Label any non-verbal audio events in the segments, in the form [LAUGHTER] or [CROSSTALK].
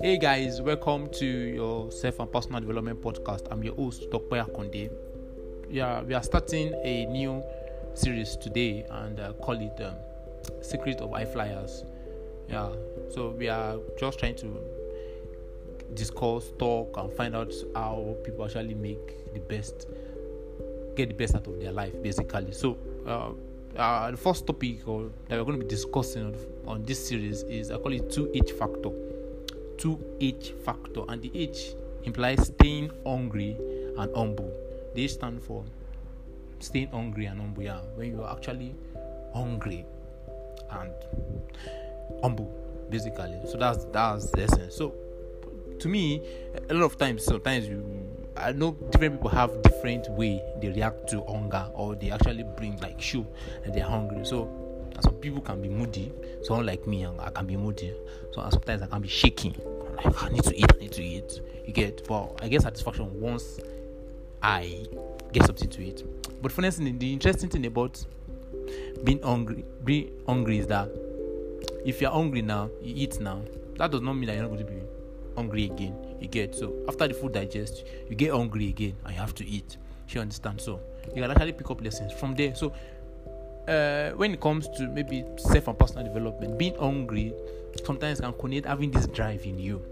Hey guys, welcome to your self and personal development podcast. I'm your host, Dr. Konde. Yeah, we are starting a new series today and uh, call it um, Secret of High Flyers. Yeah, so we are just trying to discuss, talk, and find out how people actually make the best, get the best out of their life, basically. So, uh, uh, the first topic or, that we're going to be discussing on, on this series is I call it 2H factor. 2H factor, and the H implies staying hungry and humble. They stand for staying hungry and humble. Yeah, when you are actually hungry and humble, basically. So that's that's the essence. So to me, a lot of times, sometimes you, I know different people have different way they react to hunger, or they actually bring like shoe and they're hungry. So some people can be moody. Someone like me, I can be moody. So sometimes I can be shaking. Like I need to eat, I need to eat. You get, but I get satisfaction once I get something to eat. But for instance, the interesting thing about being hungry, being hungry is that if you're hungry now, you eat now. That does not mean that you're not going to be hungry again. You get so after the food digests, you get hungry again and you have to eat. You understand? So you can actually pick up lessons from there. So uh, when it comes to maybe self and personal development, being hungry sometimes can connect having this drive in you.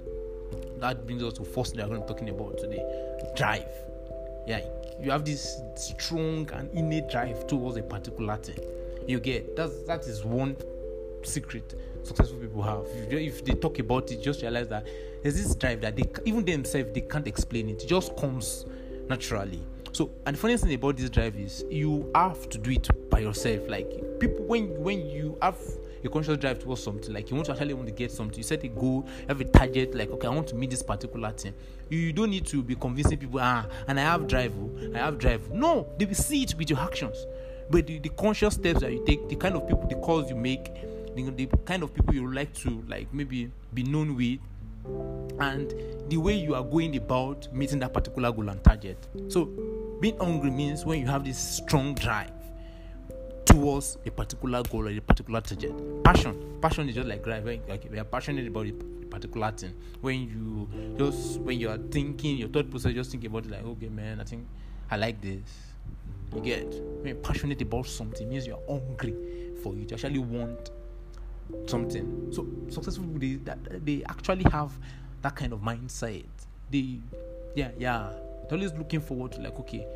That brings us to first to be talking about today. Drive. Yeah, you have this strong and innate drive towards a particular thing. You get that's that is one secret successful people have. If, if they talk about it, just realize that there's this drive that they even themselves they can't explain it. It just comes naturally. So, and the funny thing about this drive is you have to do it by yourself. Like people, when when you have a conscious drive towards something, like you want to actually want to get something, you set a goal, have a target, like okay, I want to meet this particular thing. You, you don't need to be convincing people, ah, and I have drive, oh, I have drive. No, they will see it with your actions. But the, the conscious steps that you take, the kind of people, the calls you make, the, the kind of people you like to like maybe be known with, and the way you are going about meeting that particular goal and target. So being hungry means when you have this strong drive towards a particular goal or a particular target. Passion, passion is just like drive. Like we are passionate about a particular thing. When you just when you are thinking, your thought process, just think about it like, okay, man, I think I like this. You get when you're passionate about something means you're hungry for it. You actually want something. So successful people they, that, they actually have that kind of mindset. They, yeah, yeah they're always looking forward to like, okay,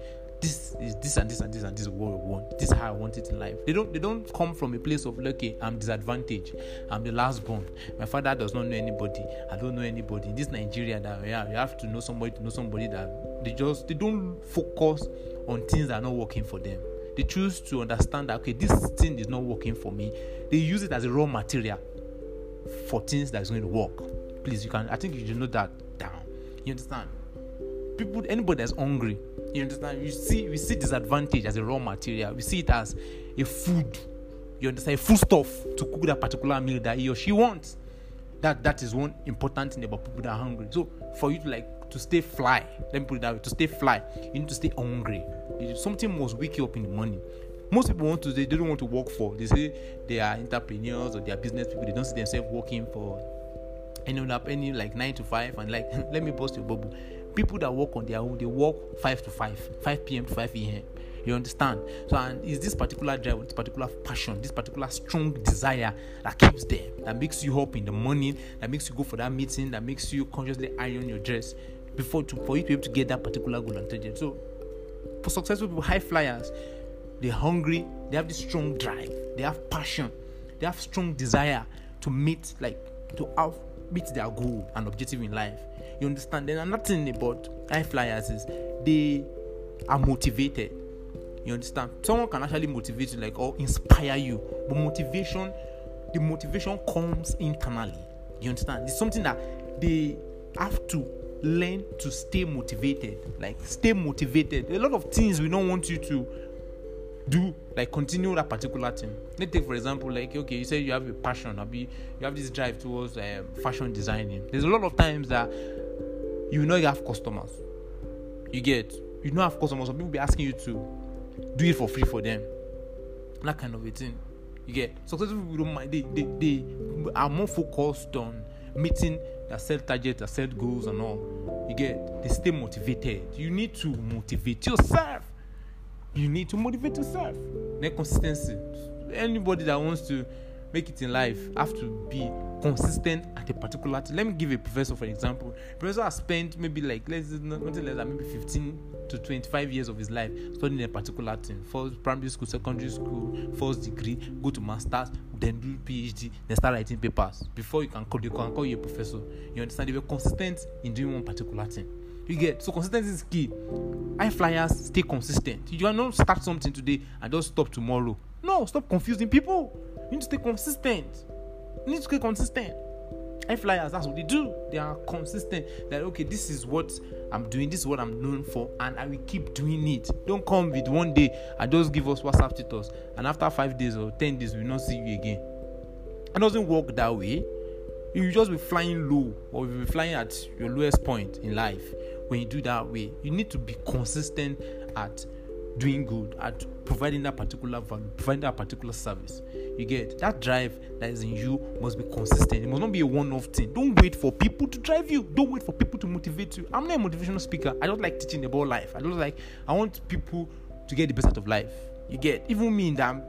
this is this and this and this and this is what I want. This is how I want it in life. They don't they don't come from a place of like, okay, I'm disadvantaged. I'm the last born. My father does not know anybody. I don't know anybody. In this Nigeria that yeah, you have to know somebody to know somebody that they just they don't focus on things that are not working for them. They choose to understand that okay, this thing is not working for me. They use it as a raw material for things that's going to work. Please, you can I think you should know that down. You understand? people anybody that's hungry you understand you see we see disadvantage as a raw material we see it as a food you understand a food stuff to cook that particular meal that he or she wants that that is one important thing about people that are hungry so for you to like to stay fly. Let me put it that way. To stay fly you need to stay hungry. Something must wake you up in the morning. Most people want to they don't want to work for they say they are entrepreneurs or they are business people. They don't see themselves working for any any like nine to five and like [LAUGHS] let me post your bubble. People that work on their own they work 5 to 5 5 p.m to 5 a.m you understand? So and is this particular drive this particular passion this particular strong desire that keeps them that makes you up in the morning that makes you go for that meeting that makes you consciously iron your dress before to for you to be able to get that particular goal and target so for successful people high flyers they're hungry they have this strong drive they have passion they have strong desire to meet like to have meet their goal and objective in life you understand? Then another thing about high flyers is they are motivated. You understand? Someone can actually motivate you, like or inspire you, but motivation, the motivation comes internally. You understand? It's something that they have to learn to stay motivated. Like stay motivated. A lot of things we don't want you to do like continue that particular thing let's take for example like okay you say you have a passion or be you have this drive towards um, fashion designing there's a lot of times that you know you have customers. You get you know have customers. Some people be asking you to do it for free for them. That kind of a thing. You get successful people don't mind. They they, they are more focused on meeting their set targets, their set goals, and all. You get they stay motivated. You need to motivate yourself. You need to motivate yourself. Then consistency. Anybody that wants to make it in life have to be consistent at a particular thing. Let me give a professor for example. Professor has spent maybe like let's nothing less than maybe 15 to 25 years of his life studying a particular thing. First primary school, secondary school, first degree, go to masters, then do PhD, then start writing papers. Before you can call you can call you a professor. You understand? They were consistent in doing one particular thing. You get so consistency is key. High flyers stay consistent. You cannot start something today and just stop tomorrow. No, stop confusing people. You need to stay consistent. Need to stay consistent. High flyers, that's what they do. They are consistent. That okay, this is what I'm doing, this is what I'm known for, and I will keep doing it. Don't come with one day and just give us WhatsApp status, and after five days or ten days, we will not see you again. It doesn't work that way. You just be flying low, or you'll be flying at your lowest point in life. When you do that way, you need to be consistent at doing good at providing that particular value, providing that particular service. You get that drive that is in you must be consistent. It must not be a one-off thing. Don't wait for people to drive you. Don't wait for people to motivate you. I'm not a motivational speaker. I don't like teaching about life. I don't like. I want people to get the best out of life. You get even me that I'm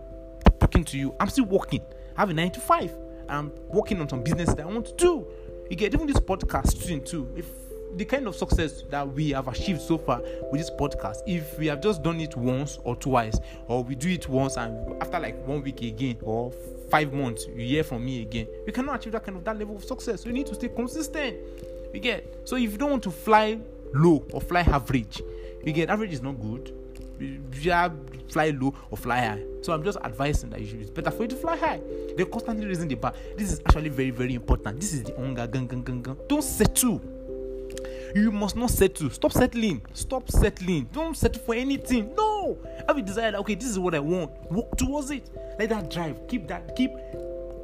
talking to you. I'm still working. I have a nine to five. I'm working on some business that I want to do. You get even this podcast too. If the kind of success that we have achieved so far with this podcast if we have just done it once or twice or we do it once and after like one week again or five months you hear from me again we cannot achieve that kind of that level of success. We need to stay consistent. You get? So if you don't want to fly low or fly average you get? Average is not good. You have fly low or fly high. So i'm just advising that you should, it's better for you to fly high. They're constantly raising the bar. This is actually very very important. This is the onga gang gang gang gang. Don't settle you must not settle. Stop settling. Stop settling. Don't settle for anything. No. Have a desire okay, this is what I want. Work towards it. Let that drive. Keep that. Keep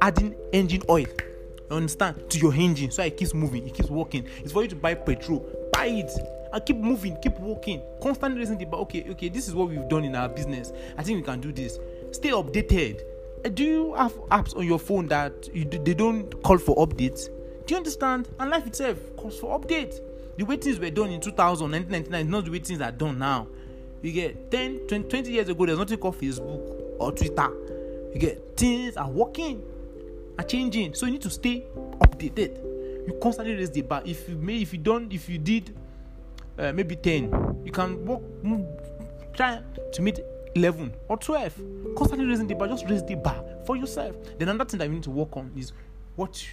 adding engine oil. You understand? To your engine so it keeps moving. It keeps working. It's for you to buy petrol. Buy it. And keep moving, keep working, constantly the bar. Okay, okay, this is what we've done in our business. I think we can do this. Stay updated. Uh, do you have apps on your phone that you, they don't call for updates? Do you understand? And life itself calls for updates the way things were done in 2000 1999 not the way things are done now. You get 10 20, 20 years ago there's nothing called facebook or twitter. You get things are working are changing. So you need to stay updated. You constantly raise the bar. If you may if you don't if you did uh, maybe 10 you can work move, try to meet 11 or 12 constantly raising the bar. Just raise the bar for yourself. Then another thing that you need to work on is what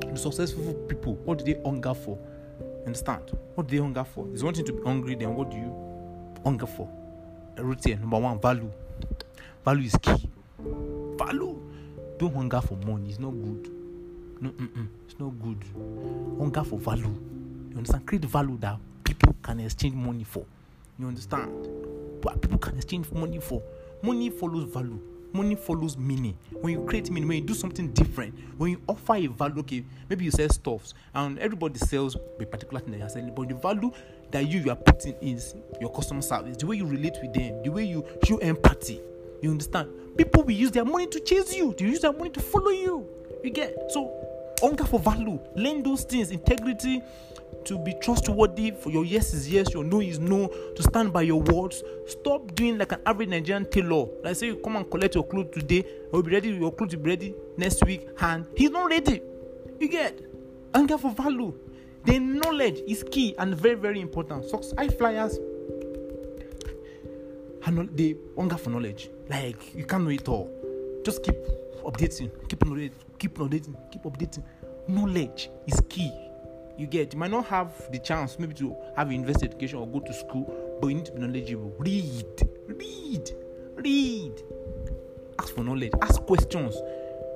the successful people what do they hunger for understand? What do they hunger for? Is wanting to be hungry then what do you hunger for? Root here number one value. Value is key. Value. Don't hunger for money. It's not good. No mm-mm, it's not good. Hunger for value. You understand? Create value that people can exchange money for. You understand? What people can exchange money for? Money follows value money follows meaning. When you create meaning when you do something different when you offer a value okay maybe you sell stuffs and everybody sells a particular thing that you're selling but the value that you, you are putting is your customer service the way you relate with them the way you show empathy you understand? People will use their money to chase you they use their money to follow you you get? So hunger for value. Learn those things integrity to be trustworthy for your yes is yes your no is no to stand by your words. Stop doing like an average nigerian tailor. Like say you come and collect your clothes today. I will be ready your clothes will be ready next week and he's not ready. You get? Anger for value. Then knowledge is key and very very important. So high flyers and the hunger for knowledge. Like you can't know it all. Just keep updating. Keep updating keep updating keep updating. Knowledge is key. You get you might not have the chance maybe to have university education or go to school but you need to be knowledgeable. Read read read. Ask for knowledge ask questions.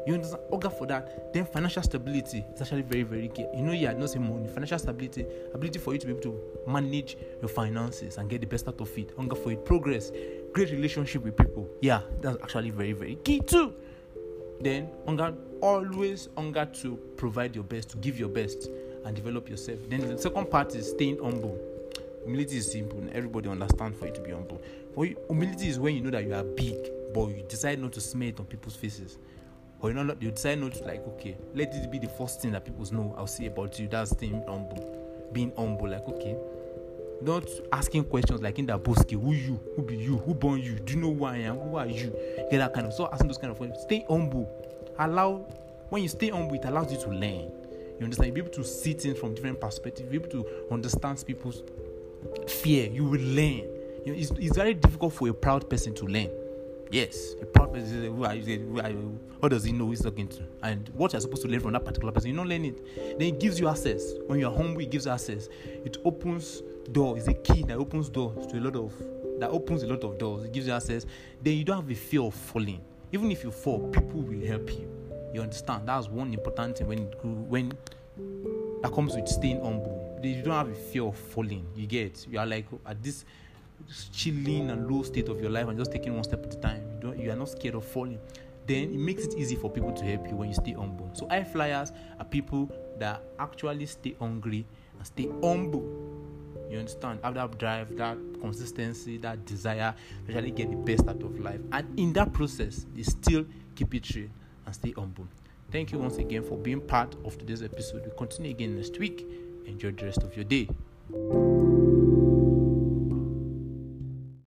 You understand? Order for that. Then financial stability is actually very very key. You know yeah not say money. Financial stability ability for you to be able to manage your finances and get the best out of it. Hunger for it. Progress. Great relationship with people. Yeah that's actually very very key too then hunger always hunger to provide your best to give your best and develop yourself. Then the second part is staying humble. Humility is simple, everybody understands for you to be humble. For you, humility is when you know that you are big, but you decide not to smear it on people's faces. Or you know, you decide not to like, okay, let this be the first thing that people know I'll say about you. That's being humble. Being humble, like okay. Not asking questions like in that bosque, who you, who be you, who born you, do you know who I am, who are you? Get that kind of so asking those kind of questions. Stay humble. Allow when you stay humble, it allows you to learn. You understand? You'll be able to see things from different perspectives. You'll be able to understand people's fear. You will learn. You know, it's, it's very difficult for a proud person to learn. Yes, a proud person says, who are you? Who are you? What does he know he's talking to? And what you're supposed to learn from that particular person, you don't learn it. Then it gives you access. When you're humble, it gives access. It opens doors. is a key that opens doors to a lot of that opens a lot of doors. It gives you access. Then you don't have a fear of falling. Even if you fall, people will help you. You understand? That's one important thing when when that comes with staying humble. You don't have a fear of falling. You get you are like at this chilling and low state of your life and just taking one step at a time. You don't you are not scared of falling. Then it makes it easy for people to help you when you stay humble. So high flyers are people that actually stay hungry and stay humble. You understand? Have that drive, that consistency, that desire to actually get the best out of life. And in that process, they still keep it real and stay humble. Thank you once again for being part of today's episode. We continue again next week. Enjoy the rest of your day.